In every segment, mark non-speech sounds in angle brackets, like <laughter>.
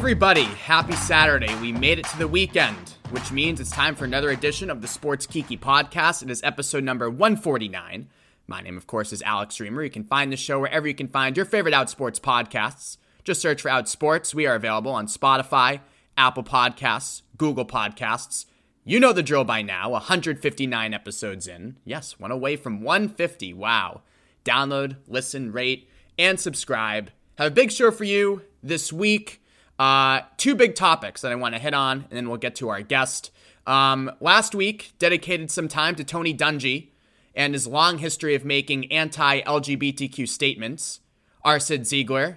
everybody? Happy Saturday. We made it to the weekend, which means it's time for another edition of the Sports Kiki podcast. It is episode number 149. My name, of course, is Alex Reimer. You can find the show wherever you can find your favorite Outsports podcasts. Just search for Outsports. We are available on Spotify, Apple Podcasts, Google Podcasts. You know the drill by now. 159 episodes in. Yes, one away from 150. Wow. Download, listen, rate, and subscribe. Have a big show for you this week. Uh, two big topics that I want to hit on, and then we'll get to our guest. Um, last week, dedicated some time to Tony Dungy and his long history of making anti LGBTQ statements. R. Cyd Zeigler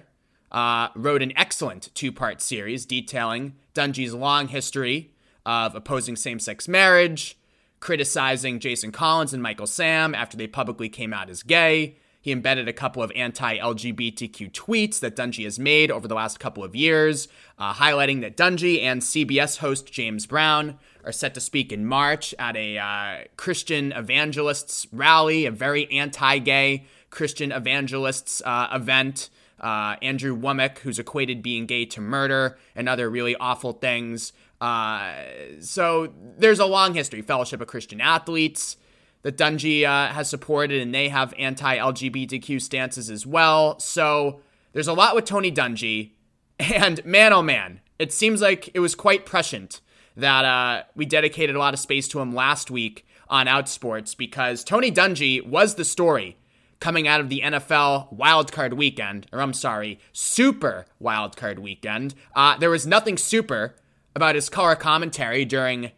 uh, wrote an excellent two part series detailing Dungy's long history of opposing same sex marriage, criticizing Jason Collins and Michael Sam after they publicly came out as gay, he embedded a couple of anti LGBTQ tweets that Dungy has made over the last couple of years, uh, highlighting that Dungy and CBS host James Brown are set to speak in March at a uh, Christian evangelists rally, a very anti gay Christian evangelists uh, event. Uh, Andrew Wommack, who's equated being gay to murder and other really awful things. Uh, so there's a long history. Fellowship of Christian Athletes, that Dungy uh, has supported, and they have anti LGBTQ stances as well. So there's a lot with Tony Dungy. And man, oh man, it seems like it was quite prescient that uh, we dedicated a lot of space to him last week on Outsports because Tony Dungy was the story coming out of the NFL wildcard weekend, or I'm sorry, super wildcard weekend. Uh, there was nothing super about his color commentary during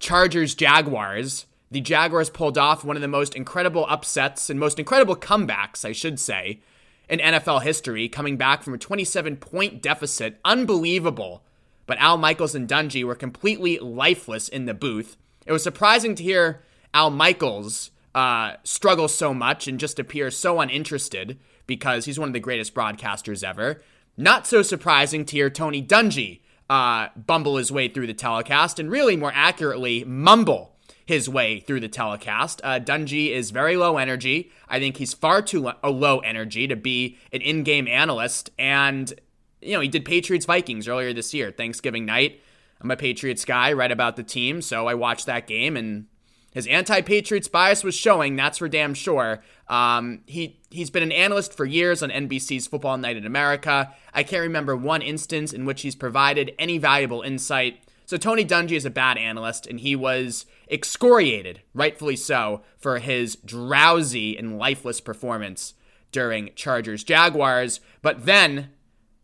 Chargers Jaguars the Jaguars pulled off one of the most incredible upsets and most incredible comebacks, I should say, in NFL history, coming back from a 27 point deficit. Unbelievable. But Al Michaels and Dungy were completely lifeless in the booth. It was surprising to hear Al Michaels uh, struggle so much and just appear so uninterested because he's one of the greatest broadcasters ever. Not so surprising to hear Tony Dungy uh, bumble his way through the telecast and really more accurately mumble his way through the telecast. Uh, Dungy is very low energy. I think he's far too lo- low energy to be an in game analyst. And, you know, he did Patriots Vikings earlier this year, Thanksgiving night. I'm a Patriots guy, right about the team, so I watched that game and his anti-Patriots bias was showing. That's for damn sure. Um, he he's been an analyst for years on NBC's Football Night in America. I can't remember one instance in which he's provided any valuable insight. So Tony Dungy is a bad analyst, and he was excoriated, rightfully so, for his drowsy and lifeless performance during Chargers Jaguars. But then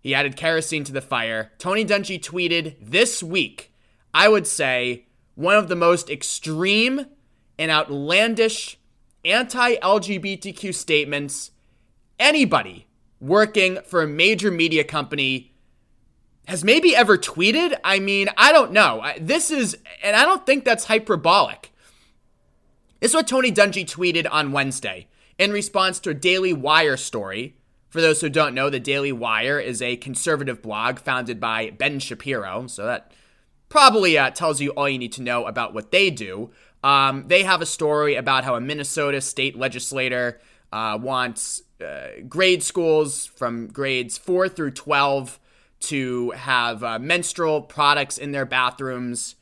he added kerosene to the fire. Tony Dungy tweeted this week, I would say, one of the most extreme and outlandish anti LGBTQ statements anybody working for a major media company has maybe ever tweeted. I mean, I don't know. This is, and I don't think that's hyperbolic. This is what Tony Dungy tweeted on Wednesday in response to a Daily Wire story. For those who don't know, the Daily Wire is a conservative blog founded by Ben Shapiro. So that probably uh, tells you all you need to know about what they do. Um, they have a story about how a Minnesota state legislator uh, wants uh, grade schools from grades 4 through 12 to have uh, menstrual products in their bathrooms.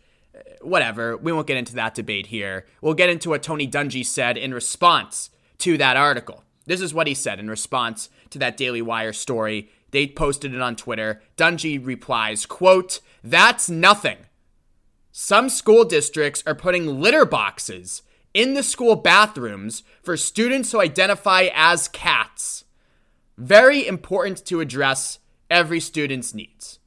Whatever. We won't get into that debate here. We'll get into what Tony Dungy said in response to that article. This is what he said in response to that Daily Wire story. They posted it on Twitter. Dungy replies, quote, That's nothing. Some school districts are putting litter boxes in the school bathrooms for students who identify as cats. Very important to address every student's needs.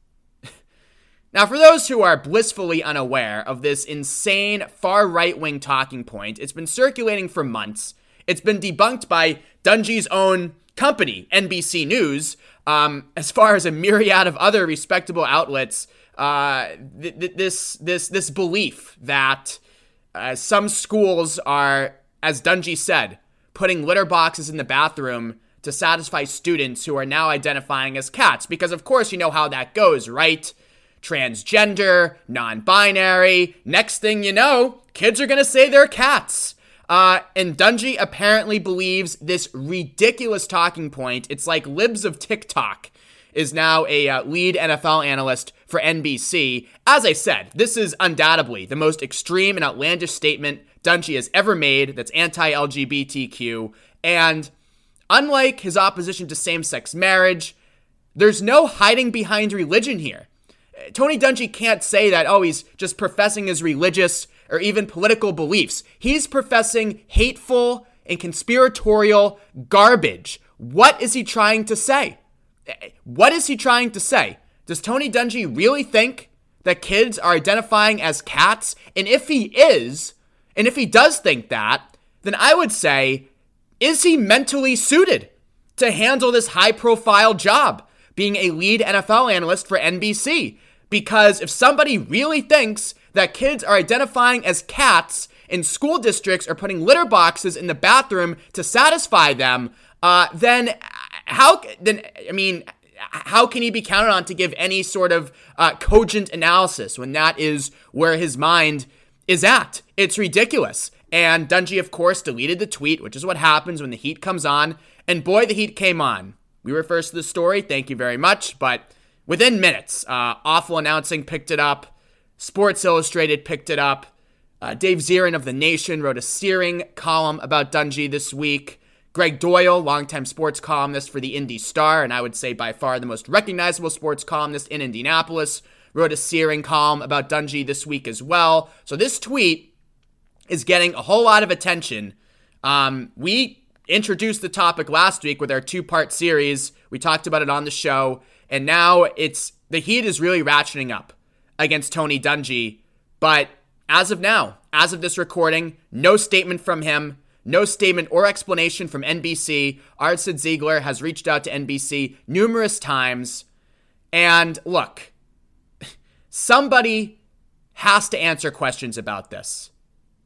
<laughs> now, for those who are blissfully unaware of this insane far right wing talking point, it's been circulating for months. It's been debunked by Dungy's own company, NBC News, um, as far as a myriad of other respectable outlets. Uh, th- th- this this this belief that uh, some schools are, as Dungy said, putting litter boxes in the bathroom to satisfy students who are now identifying as cats. Because, of course, you know how that goes, right? Transgender, non binary. Next thing you know, kids are to say they're cats. Uh, and Dungy apparently believes this ridiculous talking point. It's like libs of TikTok. is now a uh, lead NFL analyst for NBC. As I said, this is undoubtedly the most extreme and outlandish statement Dungy has ever made that's anti LGBTQ. And unlike his opposition to same sex marriage, there's no hiding behind religion here. Tony Dungy can't say that, oh, he's just professing his religious or even political beliefs. He's professing hateful and conspiratorial garbage. What is he trying to say? What is he trying to say? Does Tony Dungy really think that kids are identifying as cats? And if he is, and if he does think that, then I would say, is he mentally suited to handle this high profile job, being a lead NFL analyst for NBC? Because if somebody really thinks that kids are identifying as cats and school districts are putting litter boxes in the bathroom to satisfy them, uh, then how then I mean how can he be counted on to give any sort of uh, cogent analysis when that is where his mind is at? It's ridiculous. And Dungy, of course, deleted the tweet, which is what happens when the heat comes on. And boy, the heat came on. We were first to the story. Thank you very much. But within minutes, uh, Awful Announcing picked it up. Sports Illustrated picked it up. Uh, Dave Zirin of The Nation wrote a searing column about Dungy this week. Gregg Doyel, longtime sports columnist for the Indy Star, and I would say by far the most recognizable sports columnist in Indianapolis, wrote a searing column about Dungy this week as well. So this tweet is getting a whole lot of attention. Um, we introduced the topic last week with our two-part series. We talked about it on the show, and now it's the heat is really ratcheting up against Tony Dungy. But as of now, as of this recording, no statement from him no statement or explanation from NBC. our Cyd Zeigler has reached out to NBC numerous times. And look, <laughs> somebody has to answer questions about this.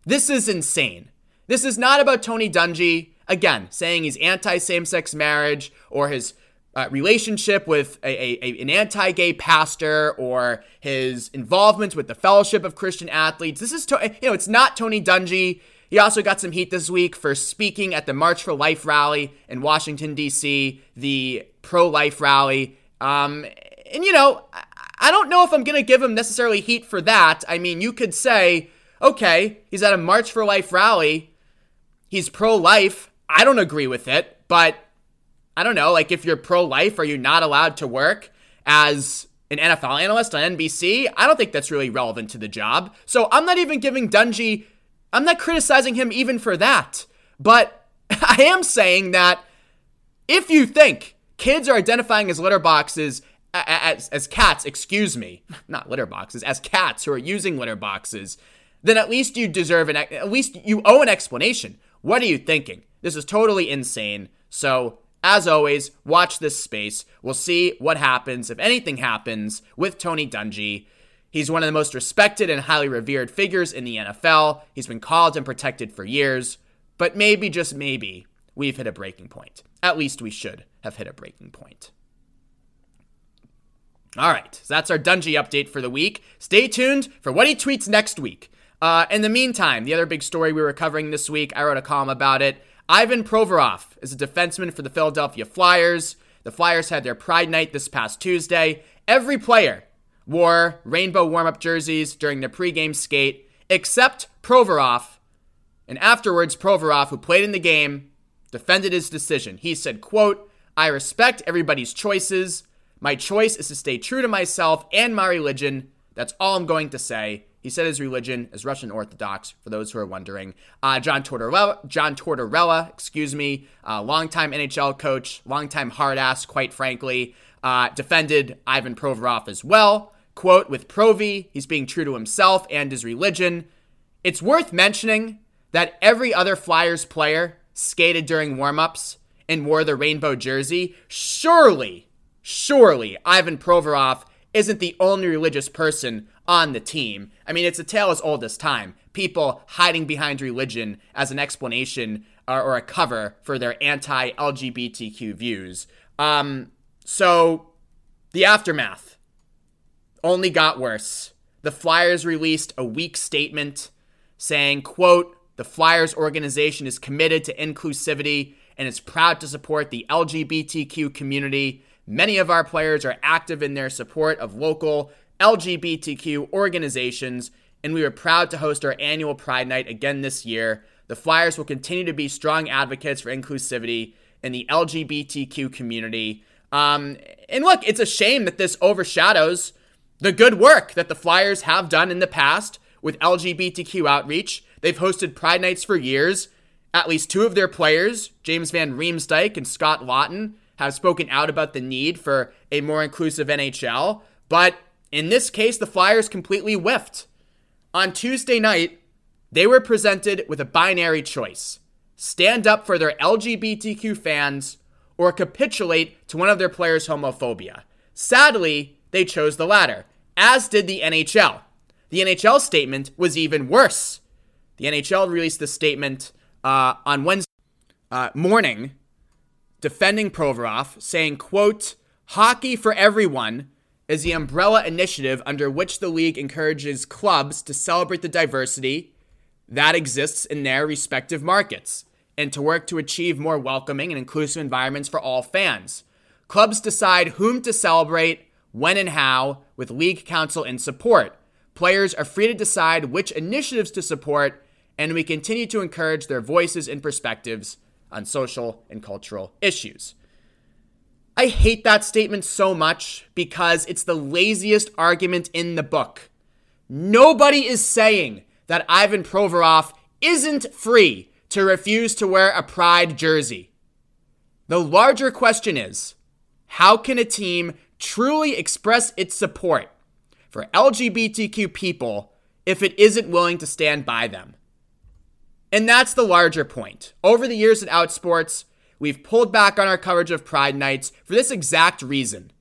This is insane. This is not about Tony Dungy, again, saying he's anti same sex marriage or his uh, relationship with a, a, a an anti gay pastor or his involvement with the Fellowship of Christian Athletes. This is, to, you know, it's not Tony Dungy he also got some heat this week for speaking at the March for Life rally in Washington, D.C., the pro life rally. Um, and, you know, I don't know if I'm going to give him necessarily heat for that. I mean, you could say, okay, he's at a March for Life rally, he's pro life. I don't agree with it, but I don't know. Like, if you're pro life, are you not allowed to work as an NFL analyst on NBC? I don't think that's really relevant to the job. So I'm not even giving Dungy I'm not criticizing him even for that. But <laughs> I am saying that if you think kids are identifying as litter boxes as, as cats, excuse me, not litter boxes, as cats who are using litter boxes, then at least you deserve an, at least you owe an explanation. What are you thinking? This is totally insane. So, as always, watch this space. We'll see what happens, if anything happens, with Tony Dungy. He's one of the most respected and highly revered figures in the NFL. He's been called and protected for years, but maybe, just maybe, we've hit a breaking point. At least we should have hit a breaking point. All right, so that's our Dungy update for the week. Stay tuned for what he tweets next week. Uh, in the meantime, the other big story we were covering this week, I wrote a column about it. Ivan Provorov is a defenseman for the Philadelphia Flyers. The Flyers had their Pride Night this past Tuesday. Every player wore rainbow warm up jerseys during the pregame skate, except Provorov. And afterwards, Provorov, who played in the game, defended his decision. He said, quote, I respect everybody's choices. My choice is to stay true to myself and my religion. That's all I'm going to say. He said his religion is Russian Orthodox, for those who are wondering. Uh, John Tortorella, John Tortorella, excuse me, uh, longtime NHL coach, longtime hard ass, quite frankly, uh, defended Ivan Provorov as well. Quote, with Provi, he's being true to himself and his religion. It's worth mentioning that every other Flyers player skated during warmups and wore the rainbow jersey. Surely, surely Ivan Provorov isn't the only religious person on the team. I mean, it's a tale as old as time. People hiding behind religion as an explanation or, or a cover for their anti LGBTQ views. Um, so, the aftermath only got worse. The Flyers released a weak statement saying, quote, the Flyers organization is committed to inclusivity and is proud to support the LGBTQ community. Many of our players are active in their support of local LGBTQ organizations, and we are proud to host our annual Pride Night again this year. The Flyers will continue to be strong advocates for inclusivity in the LGBTQ community. Um, and look, it's a shame that this overshadows the good work that the Flyers have done in the past with LGBTQ outreach. They've hosted Pride Nights for years. At least two of their players, James Van Riemsdyk and Scott Laughton, have spoken out about the need for a more inclusive NHL. But in this case, the Flyers completely whiffed. On Tuesday night, they were presented with a binary choice stand up for their LGBTQ fans or capitulate to one of their players' homophobia. Sadly, they chose the latter, as did the NHL. The NHL statement was even worse. The NHL released the statement uh, on Wednesday uh, morning defending Provorov, saying, quote, Hockey for Everyone is the umbrella initiative under which the league encourages clubs to celebrate the diversity that exists in their respective markets and to work to achieve more welcoming and inclusive environments for all fans. Clubs decide whom to celebrate, when and how, with league counsel and support. Players are free to decide which initiatives to support, and we continue to encourage their voices and perspectives on social and cultural issues. I hate that statement so much because it's the laziest argument in the book. Nobody is saying that Ivan Provorov isn't free to refuse to wear a pride jersey. The larger question is how can a team truly express its support for LGBTQ people if it isn't willing to stand by them? And that's the larger point. Over the years at Outsports, we've pulled back on our coverage of Pride Nights for this exact reason.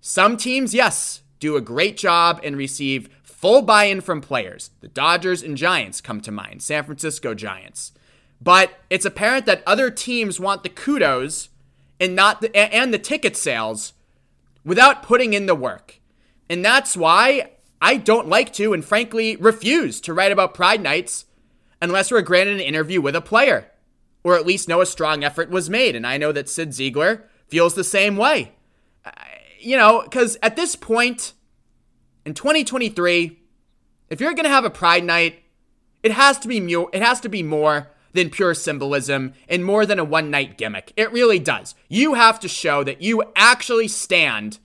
Some teams, yes, do a great job and receive full buy in from players. The Dodgers and Giants come to mind, San Francisco Giants. But it's apparent that other teams want the kudos and not the and the ticket sales without putting in the work. And that's why I don't like to and frankly refuse to write about Pride Nights unless we're granted an interview with a player, or at least know a strong effort was made. And I know that Cyd Zeigler feels the same way. You know, because at this point in 2023, if you're going to have a Pride Night, it has to be mu- it has to be more than pure symbolism and more than a one night gimmick. It really does. You have to show that you actually stand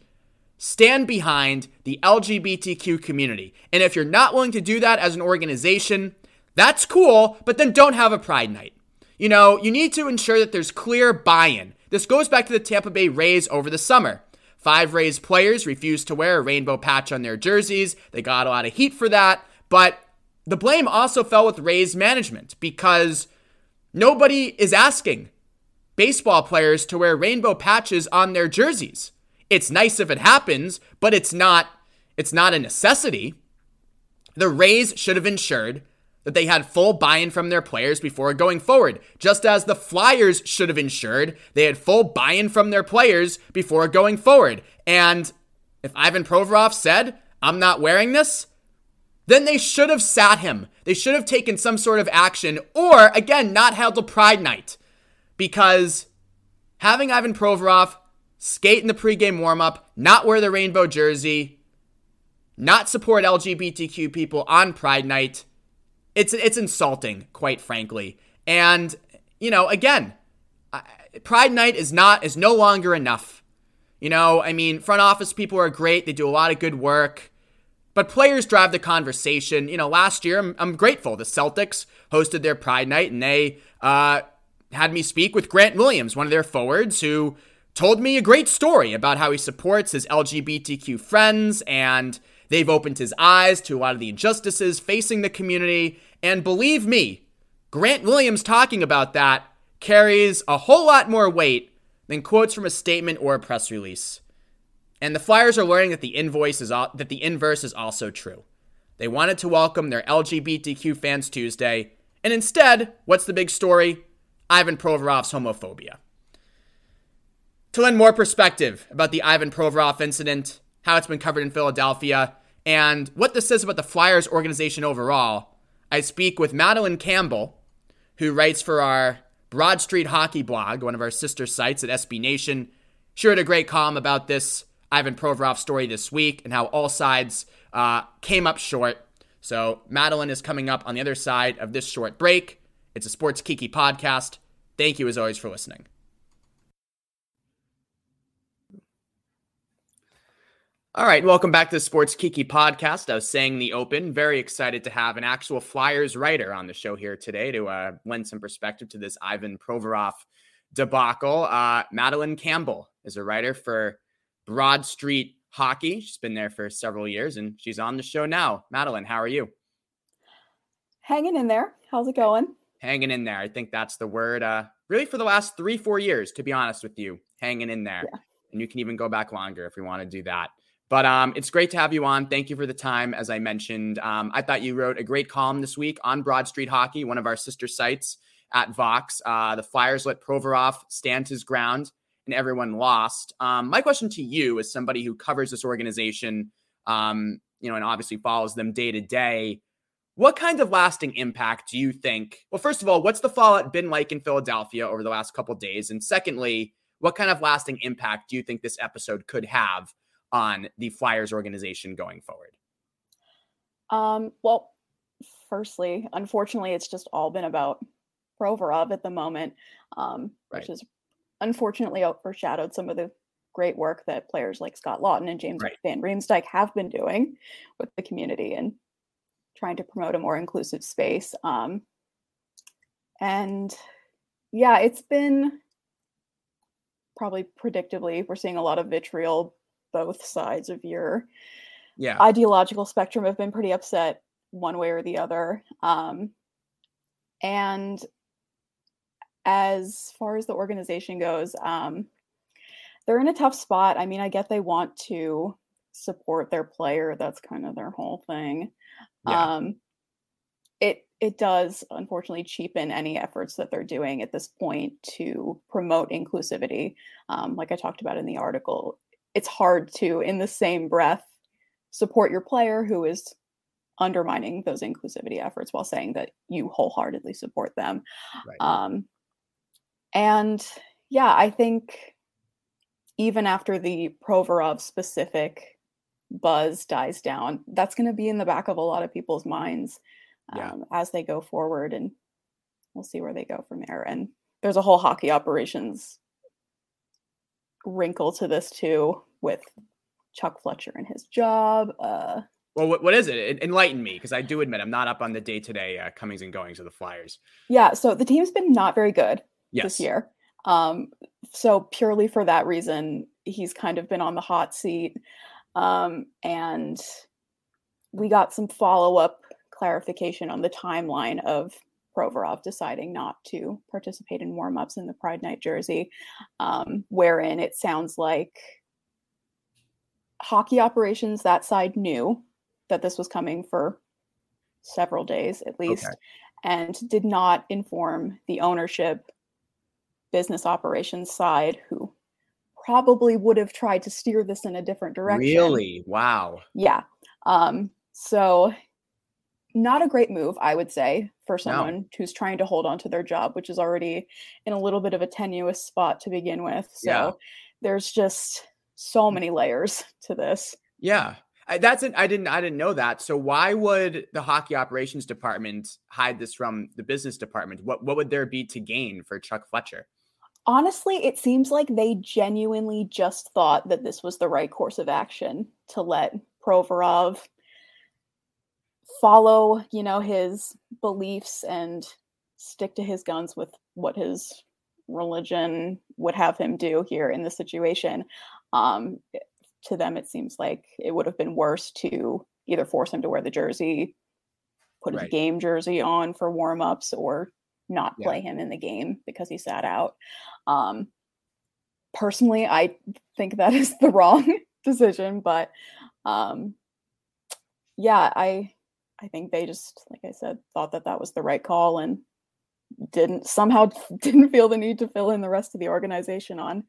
stand behind the LGBTQ community. And if you're not willing to do that as an organization, that's cool, but then don't have a pride night. You know, you need to ensure that there's clear buy in. This goes back to the Tampa Bay Rays over the summer. Five Rays players refused to wear a rainbow patch on their jerseys. They got a lot of heat for that. But the blame also fell with Rays management because nobody is asking baseball players to wear rainbow patches on their jerseys. It's nice if it happens, but it's not it's not a necessity. The Rays should have ensured that they had full buy in from their players before going forward, just as the Flyers should have ensured they had full buy in from their players before going forward. And if Ivan Provorov said, I'm not wearing this, then they should have sat him. They should have taken some sort of action, or again, not held a pride night. Because having Ivan Provorov skate in the pregame warmup, not wear the rainbow jersey, not support LGBTQ people on Pride Night, it's it's insulting, quite frankly. And you know, again, Pride Night is not is no longer enough. You know, I mean, front office people are great; they do a lot of good work. But players drive the conversation. You know, last year, I'm, I'm grateful. The Celtics hosted their Pride Night, and they uh, had me speak with Grant Williams, one of their forwards, who told me a great story about how he supports his LGBTQ friends and they've opened his eyes to a lot of the injustices facing the community and believe me, Grant Williams talking about that carries a whole lot more weight than quotes from a statement or a press release. And the Flyers are learning that the invoice is that the inverse is also true. They wanted to welcome their LGBTQ fans Tuesday, and instead, what's the big story? Ivan Provorov's homophobia. To lend more perspective about the Ivan Provorov incident, how it's been covered in Philadelphia, and what this says about the Flyers organization overall, I speak with Madeline Campbell, who writes for our Broad Street Hockey blog, one of our sister sites at SB Nation. shared a great column about this Ivan Provorov story this week and how all sides uh, came up short. So Madeline is coming up on the other side of this short break. It's a Sports Kiki podcast. Thank you as always for listening. All right, welcome back to the Sports Kiki podcast. I was saying the open. Very excited to have an actual Flyers writer on the show here today to uh, lend some perspective to this Ivan Provorov debacle. Uh, Madeline Campbell is a writer for Broad Street Hockey. She's been there for several years and she's on the show now. Madeline, how are you? Hanging in there. How's it going? Hanging in there. I think that's the word. Uh, really, for the last three, four years, to be honest with you, hanging in there. Yeah. And you can even go back longer if we want to do that. But um, it's great to have you on. Thank you for the time. As I mentioned, um, I thought you wrote a great column this week on Broad Street Hockey, one of our sister sites at Vox. Uh, the Flyers let Provorov stand his ground, and everyone lost. Um, my question to you, as somebody who covers this organization, um, you know, and obviously follows them day to day, what kind of lasting impact do you think? Well, first of all, what's the fallout been like in Philadelphia over the last couple days? And secondly, what kind of lasting impact do you think this episode could have? On the Flyers organization going forward? Um, well, firstly, unfortunately, it's just all been about Provorov at the moment, um, right. which has unfortunately overshadowed some of the great work that players like Scott Laughton and James right. Van Riemsdyk have been doing with the community and trying to promote a more inclusive space. Um, and yeah, it's been probably predictably, we're seeing a lot of vitriol both sides of your yeah. ideological spectrum have been pretty upset one way or the other. Um, and as far as the organization goes, um, they're in a tough spot. I mean, I get they want to support their player. That's kind of their whole thing. Yeah. Um, it it does unfortunately cheapen any efforts that they're doing at this point to promote inclusivity. Um, like I talked about in the article, it's hard to in the same breath support your player who is undermining those inclusivity efforts while saying that you wholeheartedly support them right. um, and yeah i think even after the provorov specific buzz dies down that's going to be in the back of a lot of people's minds um, yeah. as they go forward and we'll see where they go from there and there's a whole hockey operations wrinkle to this too with Chuck Fletcher and his job. Uh, well, what, what is it? Enlighten me, because I do admit I'm not up on the day to day comings and goings of the Flyers. Yeah, so the team's been not very good yes. this year. Um, so purely for that reason, he's kind of been on the hot seat. Um, and we got some follow up clarification on the timeline of Provorov deciding not to participate in warm-ups in the Pride Night jersey, um, wherein it sounds like hockey operations that side knew that this was coming for several days at least, okay. and did not inform the ownership business operations side who probably would have tried to steer this in a different direction. Really? Wow. Yeah. Um, so not a great move, I would say, for someone no. who's trying to hold on to their job, which is already in a little bit of a tenuous spot to begin with. So yeah. there's just so mm. many layers to this. Yeah. I, that's it. I didn't. I didn't know that. So why would the hockey operations department hide this from the business department? What What would there be to gain for Chuck Fletcher? Honestly, it seems like they genuinely just thought that this was the right course of action to let Provorov follow, you know, his beliefs and stick to his guns with what his religion would have him do here in this situation. Um, to them, it seems like it would have been worse to either force him to wear the jersey, put his game jersey on for warm ups, or not yeah. play him in the game because he sat out. Um, personally, I think that <laughs> is the wrong <laughs> decision, but um, yeah, I I think they just, like I said, thought that that was the right call and didn't somehow <laughs> didn't feel the need to fill in the rest of the organization on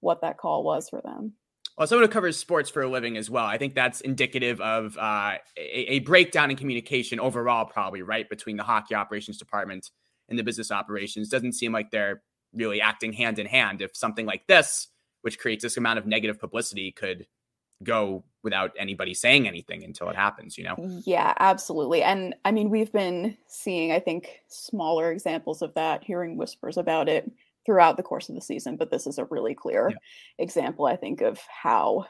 what that call was for them. Well, someone who covers sports for a living as well, I think that's indicative of uh, a, a, breakdown in communication overall, probably right between the hockey operations department and the business operations. Doesn't seem like they're really acting hand in hand. If something like this which creates this amount of negative publicity, could go without anybody saying anything until it happens, you know? Yeah, absolutely. And I mean, we've been seeing, I think, smaller examples of that, hearing whispers about it throughout the course of the season, but this is a really clear yeah. example, I think, of how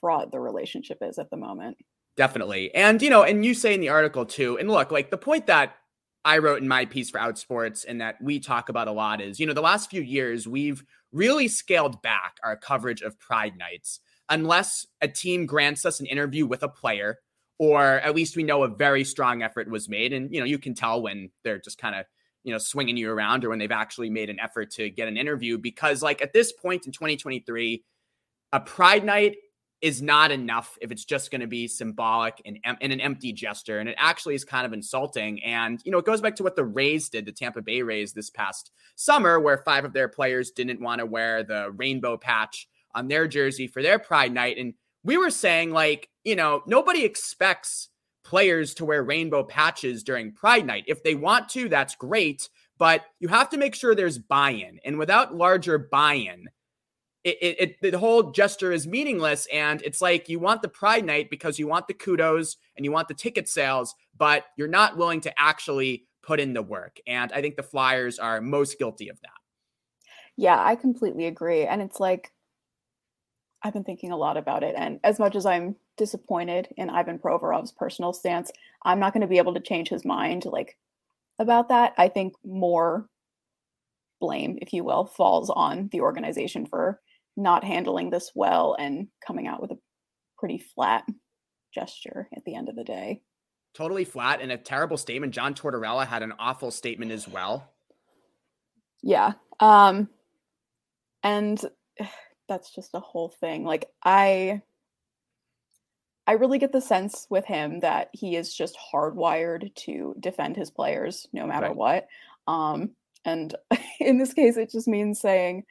fraught the relationship is at the moment. Definitely. And, you know, and you say in the article too, and look, like the point that I wrote in my piece for Outsports and that we talk about a lot is, you know, the last few years, we've really scaled back our coverage of Pride Nights unless a team grants us an interview with a player or at least we know a very strong effort was made. And you know you can tell when they're just kind of you know swinging you around or when they've actually made an effort to get an interview. Because like at this point in 2023 a pride night is not enough if it's just going to be symbolic and, and an empty gesture. And it actually is kind of insulting. And you know it goes back to what the Rays did the Tampa Bay Rays this past summer where five of their players didn't want to wear the rainbow patch on their jersey for their pride night. And we were saying, like, you know, nobody expects players to wear rainbow patches during pride night. If they want to, that's great. But you have to make sure there's buy in. And without larger buy in, it, it, it, the whole gesture is meaningless. And it's like you want the pride night because you want the kudos and you want the ticket sales, but you're not willing to actually put in the work. And I think the Flyers are most guilty of that. Yeah, I completely agree. And it's like, I've been thinking a lot about it. And as much as I'm disappointed in Ivan Provorov's personal stance, I'm not going to be able to change his mind like about that. I think more blame, if you will, falls on the organization for not handling this well and coming out with a pretty flat gesture at the end of the day. Totally flat and a terrible statement. John Tortorella had an awful statement as well. Yeah. Um and <sighs> that's just a whole thing. Like I I really get the sense with him that he is just hardwired to defend his players no matter right. what. Um and <laughs> in this case it just means saying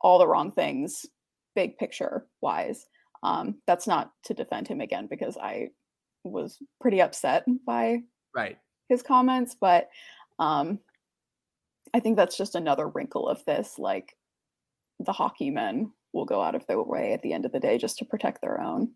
all the wrong things big picture wise. Um that's not to defend him again because I was pretty upset by right his comments, but um I think that's just another wrinkle of this like the hockey men will go out of their way at the end of the day just to protect their own.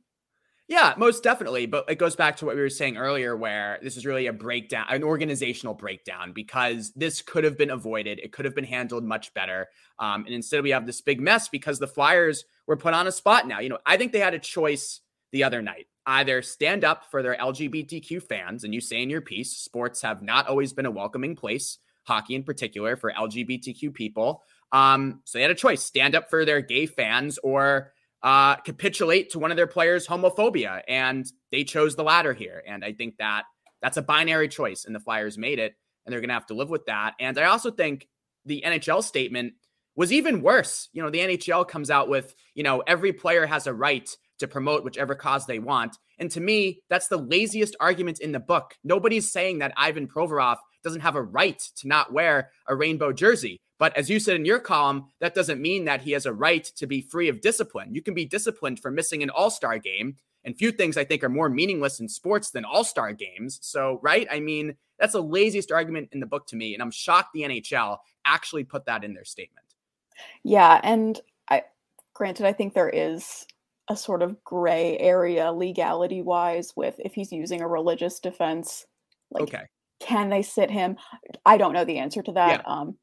Yeah, most definitely. But it goes back to what we were saying earlier, where this is really a breakdown, an organizational breakdown, because this could have been avoided. It could have been handled much better. Um, and instead, we have this big mess because the Flyers were put on a spot now. You know, I think they had a choice the other night either stand up for their LGBTQ fans, and you say in your piece, sports have not always been a welcoming place, hockey in particular, for LGBTQ people, um, so they had a choice stand up for their gay fans or uh, capitulate to one of their players' homophobia. And they chose the latter here. And I think that that's a binary choice, and the Flyers made it, and they're going to have to live with that. And I also think the NHL statement was even worse. You know, the NHL comes out with, you know, every player has a right to promote whichever cause they want. And to me, that's the laziest argument in the book. Nobody's saying that Ivan Provorov doesn't have a right to not wear a rainbow jersey. But as you said in your column, that doesn't mean that he has a right to be free of discipline. You can be disciplined for missing an all star game. And few things I think are more meaningless in sports than all star games. So, right? I mean, that's the laziest argument in the book to me. And I'm shocked the NHL actually put that in their statement. Yeah. And I, granted, I think there is a sort of gray area legality wise with if he's using a religious defense. Like, okay. can they sit him? I don't know the answer to that. Yeah. Um,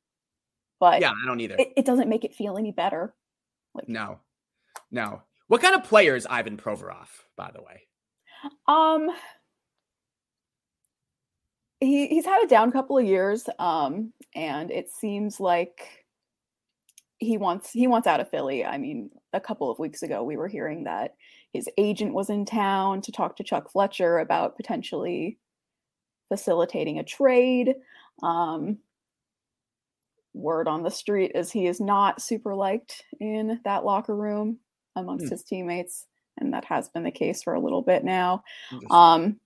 but yeah, I don't either. It, it doesn't make it feel any better. Like no, no. What kind of player is Ivan Provorov, by the way? Um, he he's had a down couple of years, um, and it seems like he wants he wants out of Philly. I mean, a couple of weeks ago, we were hearing that his agent was in town to talk to Chuck Fletcher about potentially facilitating a trade. Um, word on the street is he is not super liked in that locker room amongst mm. his teammates and that has been the case for a little bit now. Um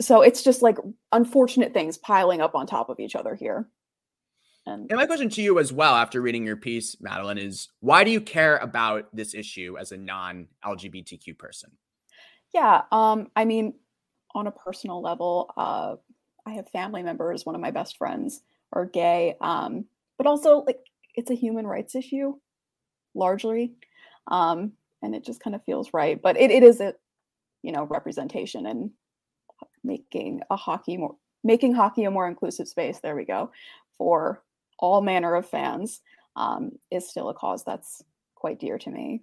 so it's just like unfortunate things piling up on top of each other here. And, and my question to you as well after reading your piece madeline is why do you care about this issue as a non-lgbtq person? Yeah um i mean on a personal level uh i have family members one of my best friends are gay um but also like it's a human rights issue largely. Um, and it just kind of feels right. But it, it is a, you know, representation and making a hockey more making hockey a more inclusive space. There we go for all manner of fans um, is still a cause that's quite dear to me.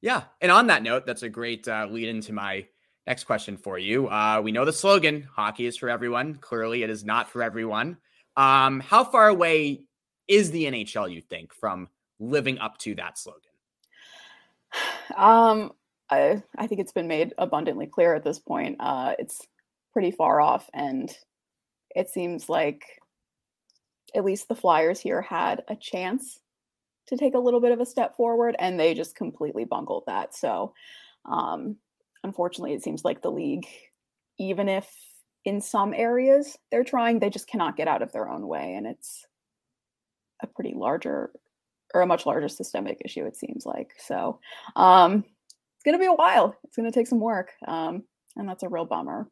Yeah, and on that note, that's a great uh, lead into my next question for you. Uh, we know the slogan: "Hockey is for everyone." Clearly, it is not for everyone. Um, how far away is the NHL? You think from living up to that slogan? <sighs> Um, I, I think it's been made abundantly clear at this point. Uh, it's pretty far off, and it seems like at least the Flyers here had a chance to take a little bit of a step forward, and they just completely bungled that. So, um, unfortunately, it seems like the league, even if in some areas they're trying, they just cannot get out of their own way, and it's a pretty larger or a much larger systemic issue. It seems like so. Um, it's going to be a while. It's going to take some work, um, and that's a real bummer.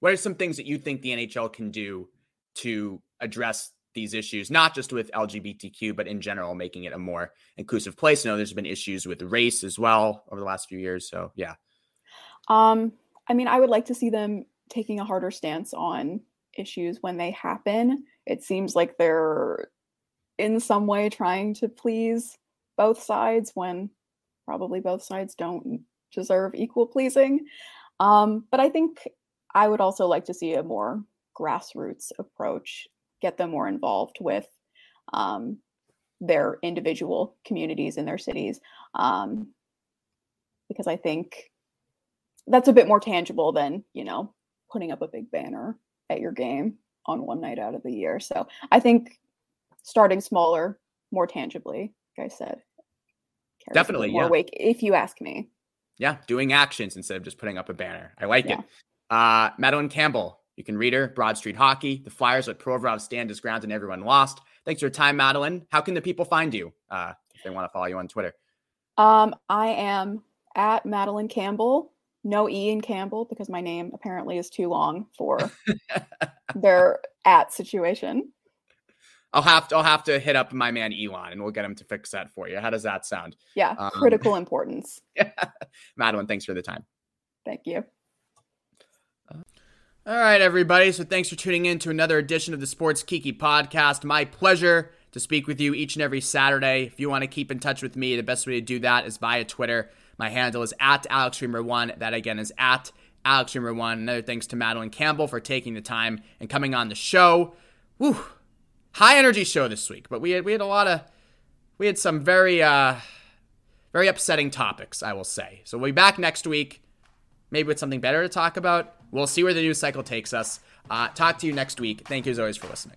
What are some things that you think the NHL can do to address these issues, not just with LGBTQ, but in general, making it a more inclusive place? I know there's been issues with race as well over the last few years. So, yeah. Um, I mean, I would like to see them taking a harder stance on issues when they happen. It seems like they're in some way trying to please both sides when probably both sides don't deserve equal pleasing. Um, but I think I would also like to see a more grassroots approach, get them more involved with um, their individual communities in their cities. Um, because I think that's a bit more tangible than, you know, putting up a big banner at your game on one night out of the year. So I think starting smaller, more tangibly, like I said. Definitely, more yeah. Weight, if you ask me. Yeah, doing actions instead of just putting up a banner. I like yeah. it. Uh, Madeline Campbell, you can read her, Broad Street Hockey. The Flyers let Provorov stand his ground and everyone lost. Thanks for your time, Madeline. How can the people find you uh, if they want to follow you on Twitter? Um, I am at Madeline Campbell. No E in Campbell because my name apparently is too long for <laughs> their at situation. I'll have to I'll have to hit up my man Elon and we'll get him to fix that for you. How does that sound? Yeah, um, critical <laughs> importance. Yeah. Madeline, thanks for the time. Thank you. All right, everybody. So thanks for tuning in to another edition of the Sports Kiki podcast. My pleasure to speak with you each and every Saturday. If you want to keep in touch with me, the best way to do that is via Twitter. My handle is at AlexReimer1. That again is at AlexReimer1. Another thanks to Madeline Campbell for taking the time and coming on the show. Woo! high energy show this week, but we had we had a lot of we had some very uh very upsetting topics, I will say. So we'll be back next week, maybe with something better to talk about. We'll see where the news cycle takes us. Uh, talk to you next week. Thank you as always for listening.